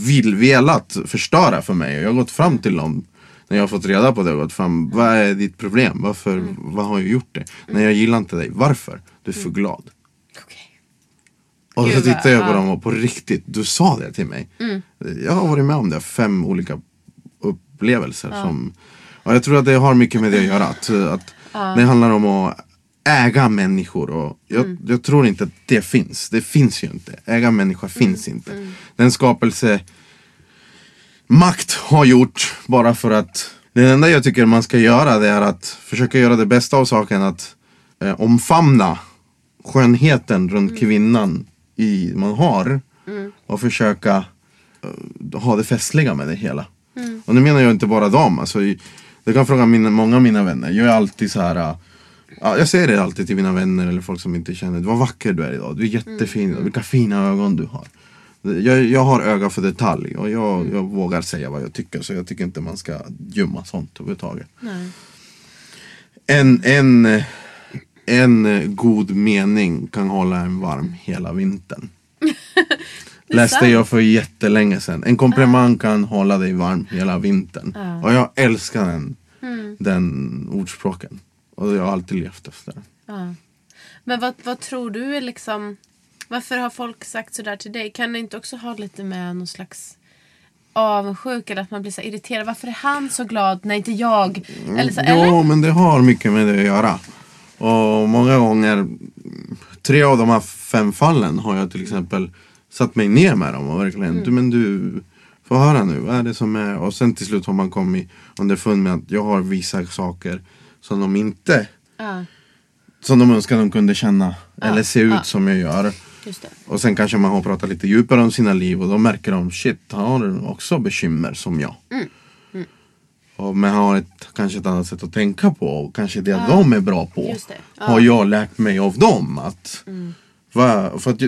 vill, velat förstöra för mig. Jag har gått fram till dem när jag har fått reda på det. Gått fram, vad är ditt problem? Varför, vad har jag gjort det? Nej, jag gillar inte dig. Varför? Du är för glad. Okej. Och så tittar jag på ja. dem och på riktigt, du sa det till mig. Jag har varit med om det, fem olika upplevelser. Som, och jag tror att det har mycket med det att göra. Att, att Det handlar om att äga människor. Och jag, jag tror inte att det finns. Det finns ju inte. Äga människa finns inte. Den skapelse makt har gjort bara för att det enda jag tycker man ska göra det är att försöka göra det bästa av saken. Att eh, omfamna skönheten runt kvinnan i, man har. Och försöka eh, ha det festliga med det hela. Och nu menar jag inte bara dem. Alltså, du kan fråga mina, många av mina vänner. Jag är alltid så här. eh, Ja, jag säger det alltid till mina vänner eller folk som inte känner. Vad vacker du är idag. Du är jättefin. Vilka fina ögon du har. Jag, jag har öga för detalj och jag, jag vågar säga vad jag tycker. Så jag tycker inte man ska gömma sånt överhuvudtaget. Nej. En, en, en god mening kan hålla en varm hela vintern. Läste jag för jättelänge sedan. En komplimang kan hålla dig varm hela vintern. Och jag älskar den, den ordspråken. Och jag har alltid levt efter den. Ja. Men vad, vad tror du är liksom... Varför har folk sagt sådär till dig? Kan det inte också ha lite med någon slags avundsjuka eller att man blir så irriterad? Varför är han så glad när inte jag? Eller så, eller? men det har mycket med det att göra. Och många gånger, tre av de här fem fallen har jag till exempel satt mig ner med dem och verkligen, du men du, får höra nu, vad är det som är? Och sen till slut har man kommit underfund med att jag har vissa saker som de inte, Ja, som de önskar de kunde känna eller se ut ja. som jag gör. Och sen kanske man har pratat lite djupare om sina liv och då märker de shit, han har också bekymmer som jag. Mm. Och, men han har ett, kanske ett annat sätt att tänka på och kanske det de är bra på. Ja. Har jag lärt mig av dem. Att, va, för att,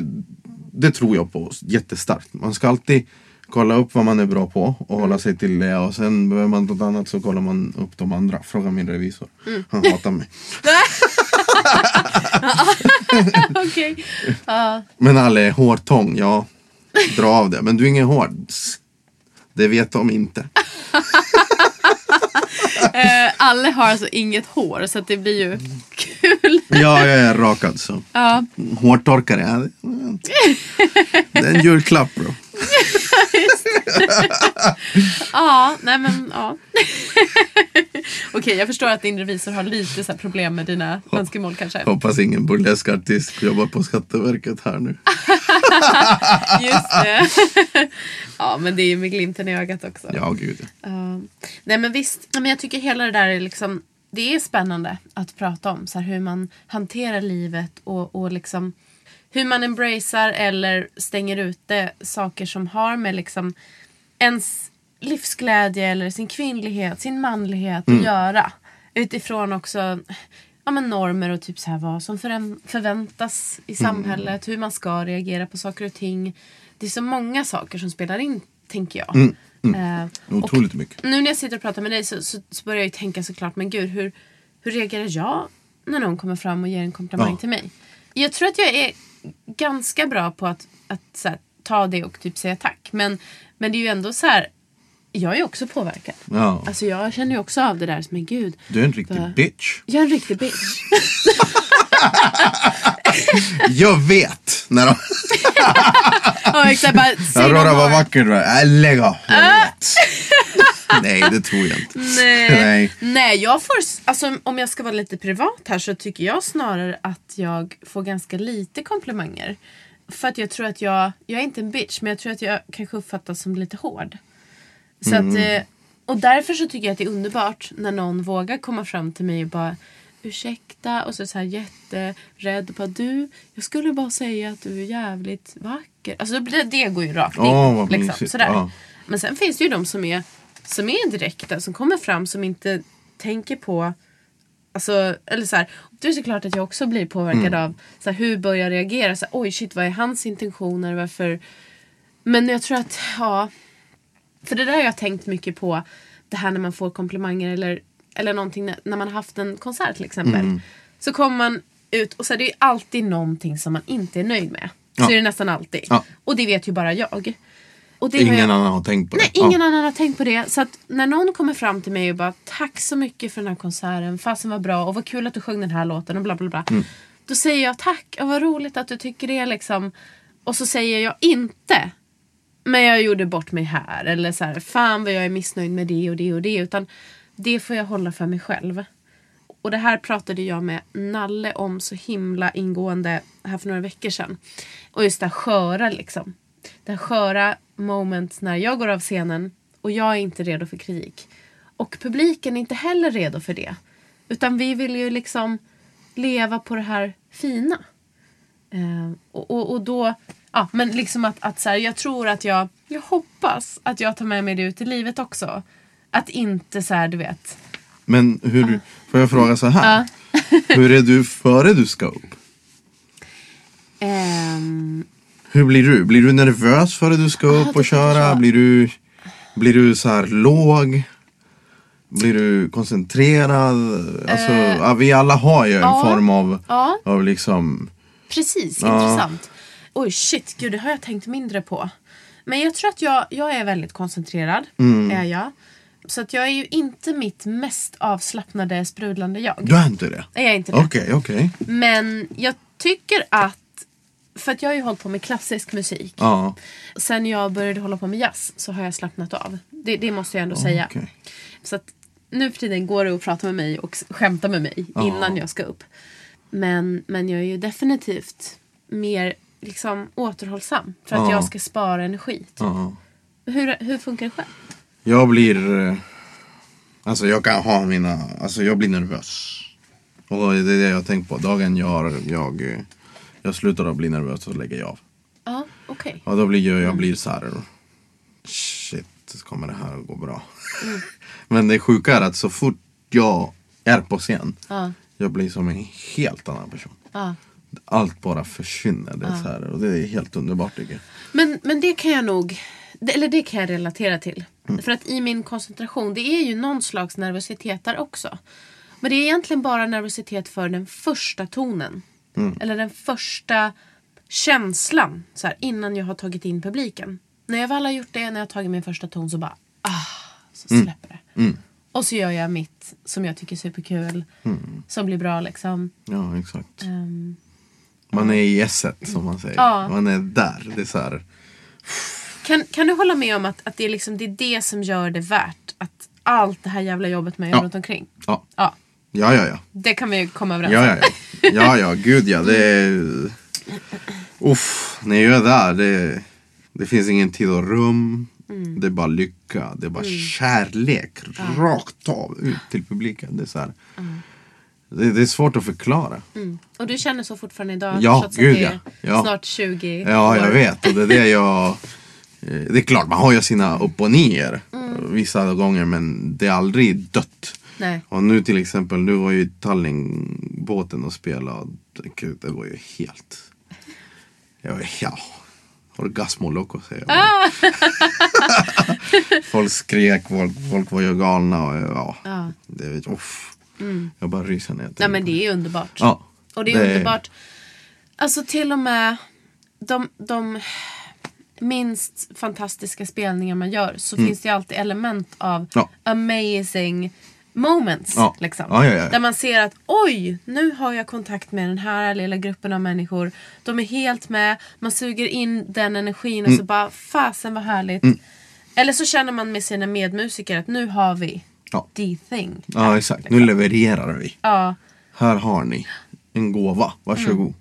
det tror jag på jättestarkt. Man ska alltid kolla upp vad man är bra på och hålla sig till det. Och sen behöver man något annat så kollar man upp de andra. Fråga min revisor. Han hatar mig. Okej. Ja. Men alla hårtång, ja. Dra av det. Men du är ingen hård. Det vet de inte. Eh, alla har alltså inget hår så det blir ju kul. Ja, jag är rakad så. Ja, Hårtorkare, det är en julklapp bro. ja nej men ja. Okej, jag förstår att din revisor har lite så problem med dina önskemål kanske. Hoppas ingen burlesk artist jobbar på Skatteverket här nu. Just det. ja, men det är ju med glimten i ögat också. Ja, gud. Ja. nej men visst, men jag tycker hela det där är liksom Det är spännande att prata om så här, hur man hanterar livet och, och liksom hur man embracear eller stänger ute saker som har med liksom ens livsglädje eller sin kvinnlighet, sin manlighet att göra. Utifrån också ja, men normer och typ så här, vad som förväntas i samhället, hur man ska reagera på saker och ting. Det är så många saker som spelar in, tänker jag. Eh, och Otroligt mycket. nu när jag sitter och pratar med dig så, så, så börjar jag ju tänka såklart, men gud hur, hur reagerar jag när någon kommer fram och ger en komplimang Ja. till mig? Jag tror att jag är ganska bra på att, att här, ta det och typ säga tack. Men, men det är ju ändå så här, jag är också påverkad. Ja. Alltså jag känner ju också av det där, men gud. Du är en riktig Va? bitch. Jag är en riktig bitch. Jag vet! När de... ja, exakt, bara, någon vad vacker du är. Lägg av. Jag vet. Nej, det tror jag inte. Nej. Nej. Nej, jag får, alltså, om jag ska vara lite privat här så tycker jag snarare att jag får ganska lite komplimanger. För att jag tror att jag, jag är inte en bitch men jag tror att jag kanske uppfattas som lite hård. Så att, eh, och därför så tycker jag att det är underbart när någon vågar komma fram till mig och bara ursäkta och så, så här jätterädd bara du, jag skulle bara säga att du är jävligt vacker. Alltså det, det går ju rakt in. Vad liksom, sådär. Ja. Men sen finns det ju de som är, som är direkta, som kommer fram som inte tänker på Alltså, eller så här, det är såklart att jag också blir påverkad av så här, hur börjar jag reagera. Så här, Oj shit vad är hans intentioner? Varför? Men jag tror att, ja. För det där har jag tänkt mycket på. Det här när man får komplimanger eller, eller någonting när, när man har haft en konsert till exempel. Så kommer man ut och så är det ju alltid någonting som man inte är nöjd med. Så Ja. är det nästan alltid. Ja. Och det vet ju bara jag. Ingen jag... annan har tänkt på det. Nej, ingen annan har tänkt på det. Så att när någon kommer fram till mig och bara tack så mycket för den här konserten. Fasen var bra och vad kul att du sjöng den här låten och bla bla bla. Mm. Då säger jag tack och vad roligt att du tycker det liksom. Och så säger jag inte men jag gjorde bort mig här. Eller så här, fan vad jag är missnöjd med det och det och det. Utan det får jag hålla för mig själv. Och det här pratade jag med Nalle om så himla ingående här för några veckor sedan. Och just det här sköra liksom. Det här sköra moment när jag går av scenen och jag är inte redo för kritik. Och publiken är inte heller redo för det. Utan vi vill ju liksom leva på det här fina. Eh, och, och, och då, ja men liksom att, att så här, jag tror att jag, jag hoppas att jag tar med mig det ut i livet också. Att inte så här, du vet. Men hur, får jag fråga så här? hur är du före du ska upp? ehm, Hur blir du? Blir du nervös före du ska upp det och köra? Blir du, blir du så här låg? Blir du koncentrerad? Alltså, ja, vi alla har ju en Eh, ja. form av, Ja. av liksom... Precis, intressant. Oj shit, gud det har jag tänkt mindre på. Men jag tror att jag, jag är väldigt koncentrerad. Mm. Är jag. Så att jag är ju inte mitt mest avslappnade sprudlande jag. Du är inte det? Jag är inte det. Okej, okej. Men jag tycker att, för att jag har ju hållit på med klassisk musik. Ja. Sen jag började hålla på med jazz så har jag slappnat av. Det, det måste jag ändå säga. okej. Så att nu för tiden går det att prata med mig och skämta med mig innan jag ska upp. Men, men jag är ju definitivt mer liksom, återhållsam för att Ja. jag ska spara energi. Typ. Ja. Hur, hur funkar det själv? Jag blir... eh, Alltså jag kan ha mina... Alltså jag blir nervös. Och det är det jag har tänkt på. Dagen jag, jag, eh, jag slutar att bli nervös så lägger jag av. Ja, okej. Ja, då blir jag, jag blir så här. Shit, kommer det här att gå bra? Men det sjuka är att så fort jag är på scen. Ja. Jag blir som en helt annan person. Ja. Allt bara försvinner. Det är så här, och det är helt underbart tycker jag. Men, men det kan jag nog, eller det kan jag relatera till. För att i min koncentration, det är ju någon slags nervositet där också. Men det är egentligen bara nervositet för den första tonen. Eller den första känslan så här, innan jag har tagit in publiken. När jag väl har gjort det, när jag har tagit min första ton så bara, ah, så släpper det. Och så gör jag mitt som jag tycker är superkul. Som blir bra liksom. Ja, exakt. Ehm, Man är i esset som man säger. Ja. Man är där. Det är så här. Kan, kan du hålla med om att, att det, är liksom, det är det som gör det värt att allt det här jävla jobbet man gör Ja. runt omkring? Ja, Ja, ja, ja. ja. det kan vi komma överens Ja, om. ja, ja. Ja, ja, gud ja. Det är... Uff, när jag är där, det, det finns ingen tid och rum. Mm. Det är bara lycka, det är bara kärlek. Rakt av ut till publiken. Det är, så här, det, det är svårt att förklara. Och du känner så fortfarande idag? Ja, trots gud, att det är ja. Ja. snart 20 Ja, jag år. vet. Och det är det jag... eh, Det är klart, man har ju sina upp och ner Mm. vissa gånger men det är aldrig dött. Nej. Och nu till exempel, nu var ju i Tallinn-båten och spelade. Gud, det var ju helt... Jag var, ja, orgasmo loco säger jag. Ah! folk skrek, folk, folk var ju galna. Och, ja, Ja. det, uff. Jag bara ryser jag Nej men det är underbart. Ja, Och det är det underbart. Alltså till och med de, de minst fantastiska spelningar man gör så finns det alltid element av Mm. Ja. amazing moments. Ja. Liksom. Ja, ja. Där man ser att oj, nu har jag kontakt med den här lilla gruppen av människor. De är helt med, man suger in den energin och Mm. så bara fasen vad härligt. Eller så känner man med sina medmusiker att nu har vi Ja. the thing. Ja exakt, nu levererar vi. Ja. Här har ni en gåva, varsågod.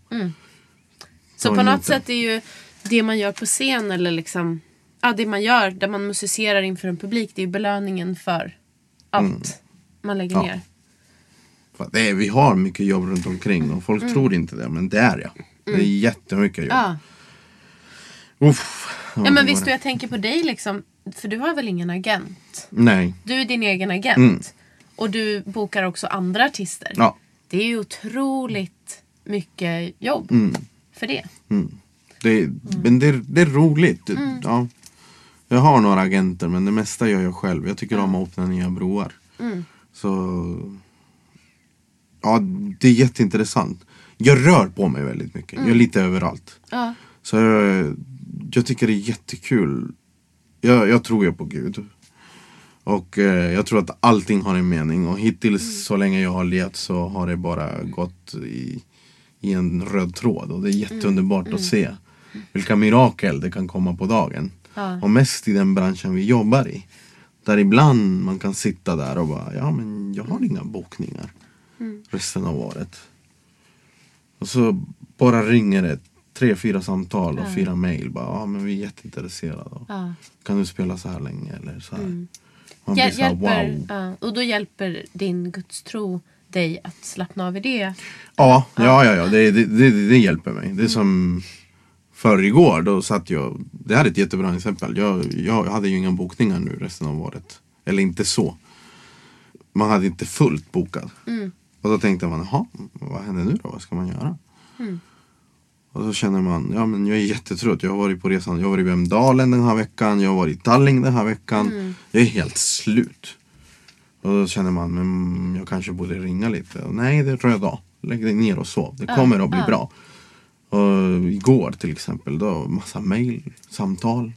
Så Ta på emot något sätt är ju det man gör på scen eller liksom ja, det man gör där man musicerar inför en publik det är ju belöningen för allt man lägger Mm. Ja. ner. Det är, vi har mycket jobb runt omkring och folk tror inte det men det är jag. Det är jättemycket jobb. Ja. Uff, ja men visst och jag tänker på dig liksom för du har väl ingen agent? Nej. Du är din egen agent. Mm. Och du bokar också andra artister. Ja. Det är ju otroligt mycket jobb Mm. för det. Det, Men det, det är roligt. Ja. Jag har några agenter men det mesta gör jag själv. Jag tycker om att öppna nya broar. Så Ja, det är jätteintressant. Jag rör på mig väldigt mycket. Jag är lite överallt. Ja. Så jag, jag tycker det är jättekul. Jag, jag tror ju på Gud. Och eh, jag tror att allting har en mening. Och hittills så länge jag har levt så har det bara gått i, i en röd tråd. Och det är jätteunderbart att se vilka mirakel det kan komma på dagen. Ja. Och mest i den branschen vi jobbar i. Där ibland man kan sitta där och bara, ja men jag har inga bokningar resten av året. Och så bara ringer det tre, fyra samtal och fyra mail. Bara, ja men vi är jätteintresserade. Ja. Kan du spela så här länge? Eller så här. Man Hjäl- blir så här, hjälper, wow. ja, och då hjälper din gudstro dig att slappna av i det. Ja, ja, ja, ja det, det, det, det hjälper mig. Det är som för igår, då satt jag, det här är ett jättebra exempel. Jag, jag hade ju inga bokningar nu resten av året. Eller inte så. Man hade inte fullt bokad. Och då tänkte man, jaha, vad händer nu då? Vad ska man göra? Och så känner man, ja men jag är jättetrött. Jag har varit på resan, jag har varit i Vemdalen den här veckan, jag har varit i Tallinn den här veckan. Jag är helt slut. Och då känner man, men jag kanske borde ringa lite. Och nej, det är röd dag. Lägg dig ner och sov. Det kommer att bli bra. Och igår till exempel, då massa mail, samtal.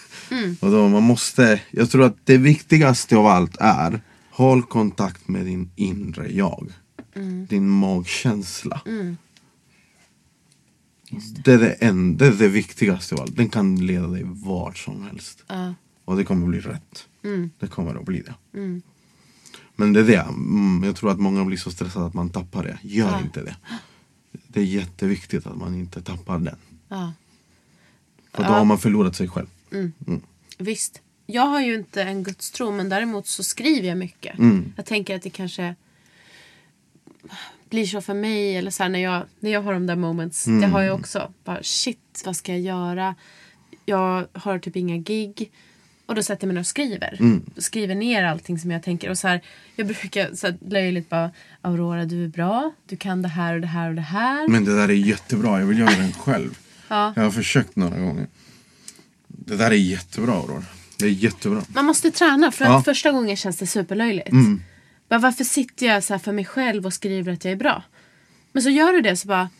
Och då man måste, jag tror att det viktigaste av allt är Håll kontakt med din inre jag. Din magkänsla. Det är det, en, det är det viktigaste av allt. Den kan leda dig vart som helst. Ja. Och det kommer bli rätt. Det kommer att bli det. Men det är det. Mm, jag tror att många blir så stressade att man tappar det. Gör inte det. Det är jätteviktigt att man inte tappar den. Ja. För då har man förlorat sig själv. Visst. Jag har ju inte en gudstro men däremot så skriver jag mycket. Mm. Jag tänker att det kanske blir så för mig eller så här, när, jag, när jag har de där moments. Det har jag också. Bara shit, vad ska jag göra? Jag har typ inga gig. Och då sätter jag mig och skriver. Skriver ner allting som jag tänker. Och så här, jag brukar så här, löjligt bara Aurora du är bra. Du kan det här och det här och det här. Men det där är jättebra. Jag vill göra den själv. Ja. Jag har försökt några gånger. Det där är jättebra Aurora. Det är jättebra. Man måste träna för att Ja. Mm. första gången känns det superlöjligt. Bara, varför sitter jag så här för mig själv och skriver att jag är bra? Men så gör du det så bara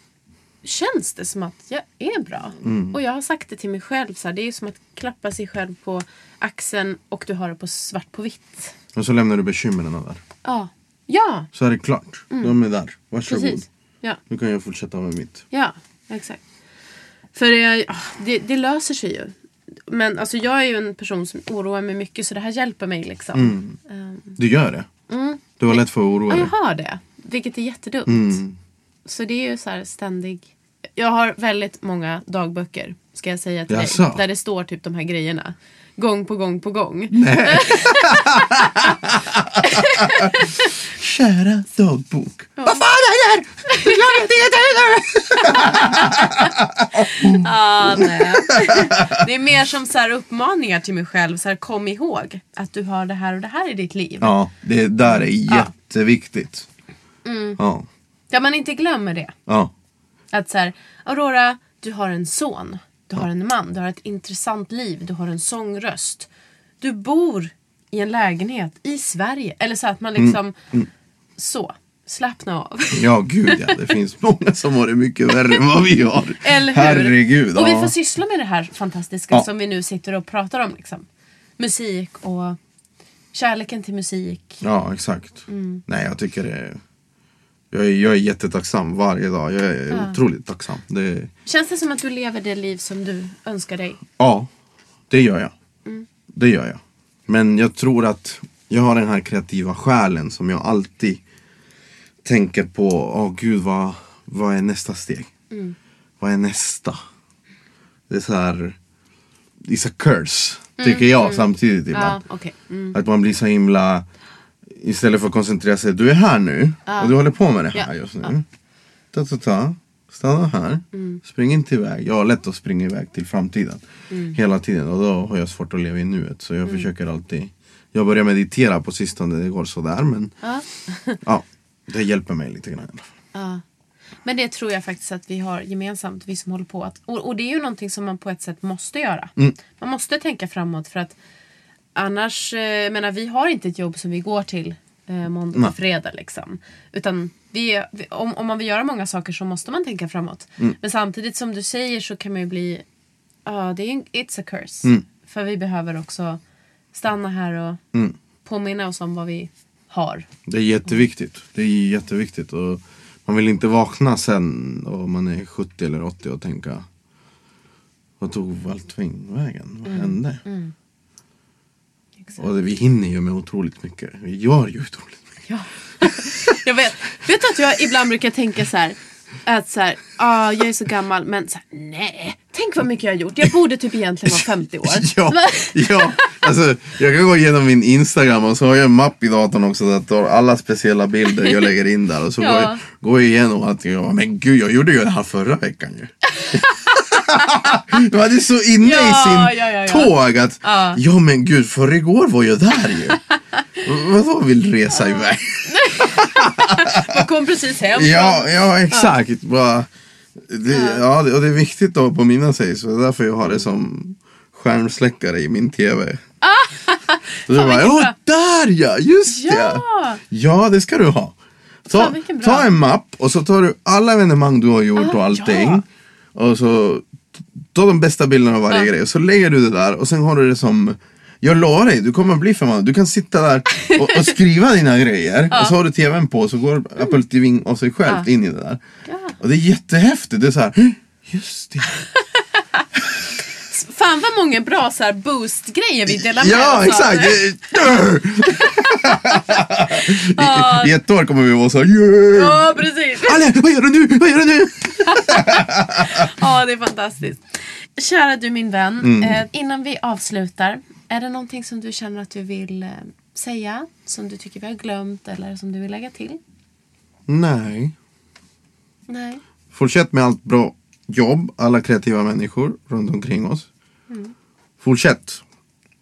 känns det som att jag är bra. Mm. Och jag har sagt det till mig själv. Så här, det är som att klappa sig själv på axeln och du har det på svart på vitt. Och så lämnar du bekymren där. Ja. Ja, Så är det klart. De är där. Varsågod. precis. Ja, Nu kan jag fortsätta med mitt. ja exakt. För det, det, det löser sig ju. Men alltså, jag är ju en person som oroar mig mycket så det här hjälper mig liksom. Ehm, Du gör det. Du har lätt för att oroa Ja, dig. jag har det. Vilket är jättedumt. Mm. Så det är ju så här ständig... Jag har väldigt många dagböcker, ska jag säga till Jaså? dig. Där det står typ de här grejerna. Gång på gång på gång. Kära dagbok. Vad fan är det här? Ah, nej. Det är mer som så här uppmaningar till mig själv. Så här, kom ihåg att du har det här och det här i ditt liv. Ja, det där är jätteviktigt. Mm. Ja. Ja, man inte glömmer det. Ja. Att så här, Aurora, du har en son. Du har en man. Du har ett intressant liv. Du har en sångröst. Du bor i en lägenhet i Sverige. Eller så att man liksom... Så. Slappna av. ja, gud ja. Det finns många som har det mycket värre än vad vi har. Eller hur? Herregud. Och vi ja. får syssla med det här fantastiska Ja. som vi nu sitter och pratar om. Liksom. Musik och kärleken till musik. Ja, exakt. Mm. Nej, jag tycker det är... Jag är, jag är jättetacksam varje dag. Jag är otroligt tacksam. Det, Känns det som att du lever det liv som du önskar dig? ja, det gör jag. Mm. det gör jag. Men jag tror att jag har den här kreativa själen som jag alltid tänker på. Åh gud, vad, vad är nästa steg? Vad är nästa? Det är så här... It's a curse, tycker jag samtidigt ibland. Ja, okej. Mm. Att man blir så himla... Istället för att koncentrera sig, du är här nu och du håller på med det här Ja, just nu. Ta, ta, ta. Stanna här. Spring inte iväg. Jag har lätt att springa iväg till framtiden. Hela tiden. Och då har jag svårt att leva i nuet. Så jag försöker alltid. Jag börjar meditera på sistone. Det går sådär men. Ja. det hjälper mig lite grann. Ja. Men det tror jag faktiskt att vi har gemensamt, vi som håller på. Att, och, och det är ju någonting som man på ett sätt måste göra. Man måste tänka framåt för att annars, eh, menar vi har inte ett jobb som vi går till eh, måndag Nej. till fredag liksom. Utan vi, om, om man vill göra många saker så måste man tänka framåt. Men samtidigt som du säger så kan man ju bli, ja det är it's a curse. För vi behöver också stanna här och påminna oss om vad vi har. Det är jätteviktigt. Det är jätteviktigt. Och man vill inte vakna sen och man är 70 eller 80 och tänka. Vad tog allting vägen? Vad hände? Och det, vi hinner ju med otroligt mycket. Vi gör ju otroligt mycket. Ja. jag vet. Vet du att jag ibland brukar tänka så här. Att så här, ah, jag är så gammal men så här, nej. Tänk vad mycket jag har gjort. Jag borde typ egentligen vara 50 år. Ja, ja. Alltså, jag kan gå igenom min Instagram och så har jag en mapp i datorn också där jag tar alla speciella bilder jag lägger in där. Och så Ja. går, jag, går jag igenom att jag, men gud jag gjorde ju det här förra veckan ju. De hade så inne Ja, i sin ja, ja, tåg att ja. men gud för igår var jag där ju. Vadå vill resa iväg? Jag kom precis hem. Ja, ja exakt. Bara, det, ja. och det är viktigt att påminna sig. Så det är därför jag har det som skärmsläckare i min tv. Så jag bara, ja där ja, just Ja. det. Ja, det ska du ha. Ta, ta en mapp och så tar du alla evenemang du har gjort Ah, och allting. ja. Och så ta de bästa bilderna av varje grej och så lägger du det där och sen har du det som jag lovar dig, du kommer bli förbannad. Du kan sitta där och, och skriva dina grejer och så har du tvn på så går Apple TV av sig själv in i det där. Och det är jättehäftigt. Det är så här, "Hm, just det. Fan vad många bra så här boost-grejer vi delar med Ja, oss av. exakt! I, I ett år kommer vi vara så här, yeah. Ja, precis. Ale, vad gör du nu? Vad gör du nu? Ja, det är fantastiskt. Kära du min vän, Mm. eh, innan vi avslutar. Är det någonting som du känner att du vill eh, säga? Som du tycker vi har glömt eller som du vill lägga till? Nej. Nej. Fortsätt med allt bra jobb, alla kreativa människor runt omkring oss. Fortsätt.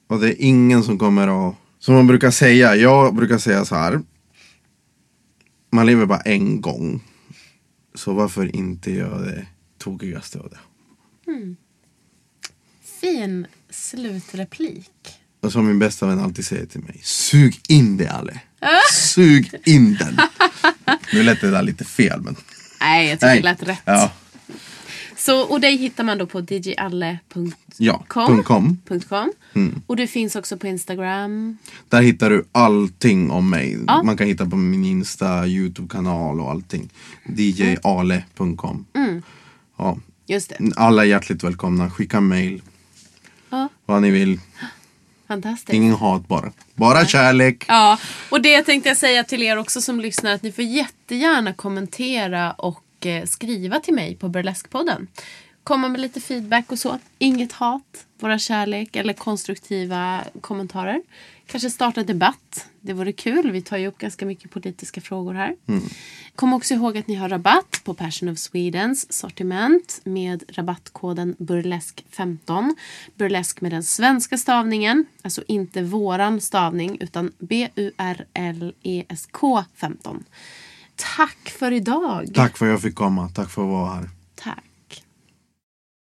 Och det är ingen som kommer att... Som man brukar säga, jag brukar säga så här. Man lever bara en gång. Så varför inte göra det tokigaste av det? Fin slutreplik. Och som min bästa vän alltid säger till mig. Sug in det Ale. Sug in den. Nu lät det där lite fel men. Nej, jag tycker det lät rätt. Ja. Så, och dig hittar man då på djalle.com. Ja, .com. .com. Och du finns också på Instagram. Där hittar du allting om mig. Ja. Man kan hitta på min Insta, Youtube-kanal och allting. djale.com ja. Just det. Alla är hjärtligt välkomna. Skicka mail. Ja. Vad ni vill. Fantastiskt. Ingen hat bara. Bara kärlek. Ja, och det tänkte jag säga till er också som lyssnar att ni får jättegärna kommentera och eh, skriva till mig på Burleskpodden. Komma med lite feedback och så. Inget hat, våra kärlek eller konstruktiva kommentarer. Kanske starta debatt. Det vore kul. Vi tar ju upp ganska mycket politiska frågor här. Kom också ihåg att ni har rabatt på Passion of Swedens sortiment med rabattkoden burlesk15. Burlesk med den svenska stavningen, alltså inte våran stavning utan B-U-R-L-E-S-K 15. Tack för idag. Tack för att jag fick komma. Tack för att vara här.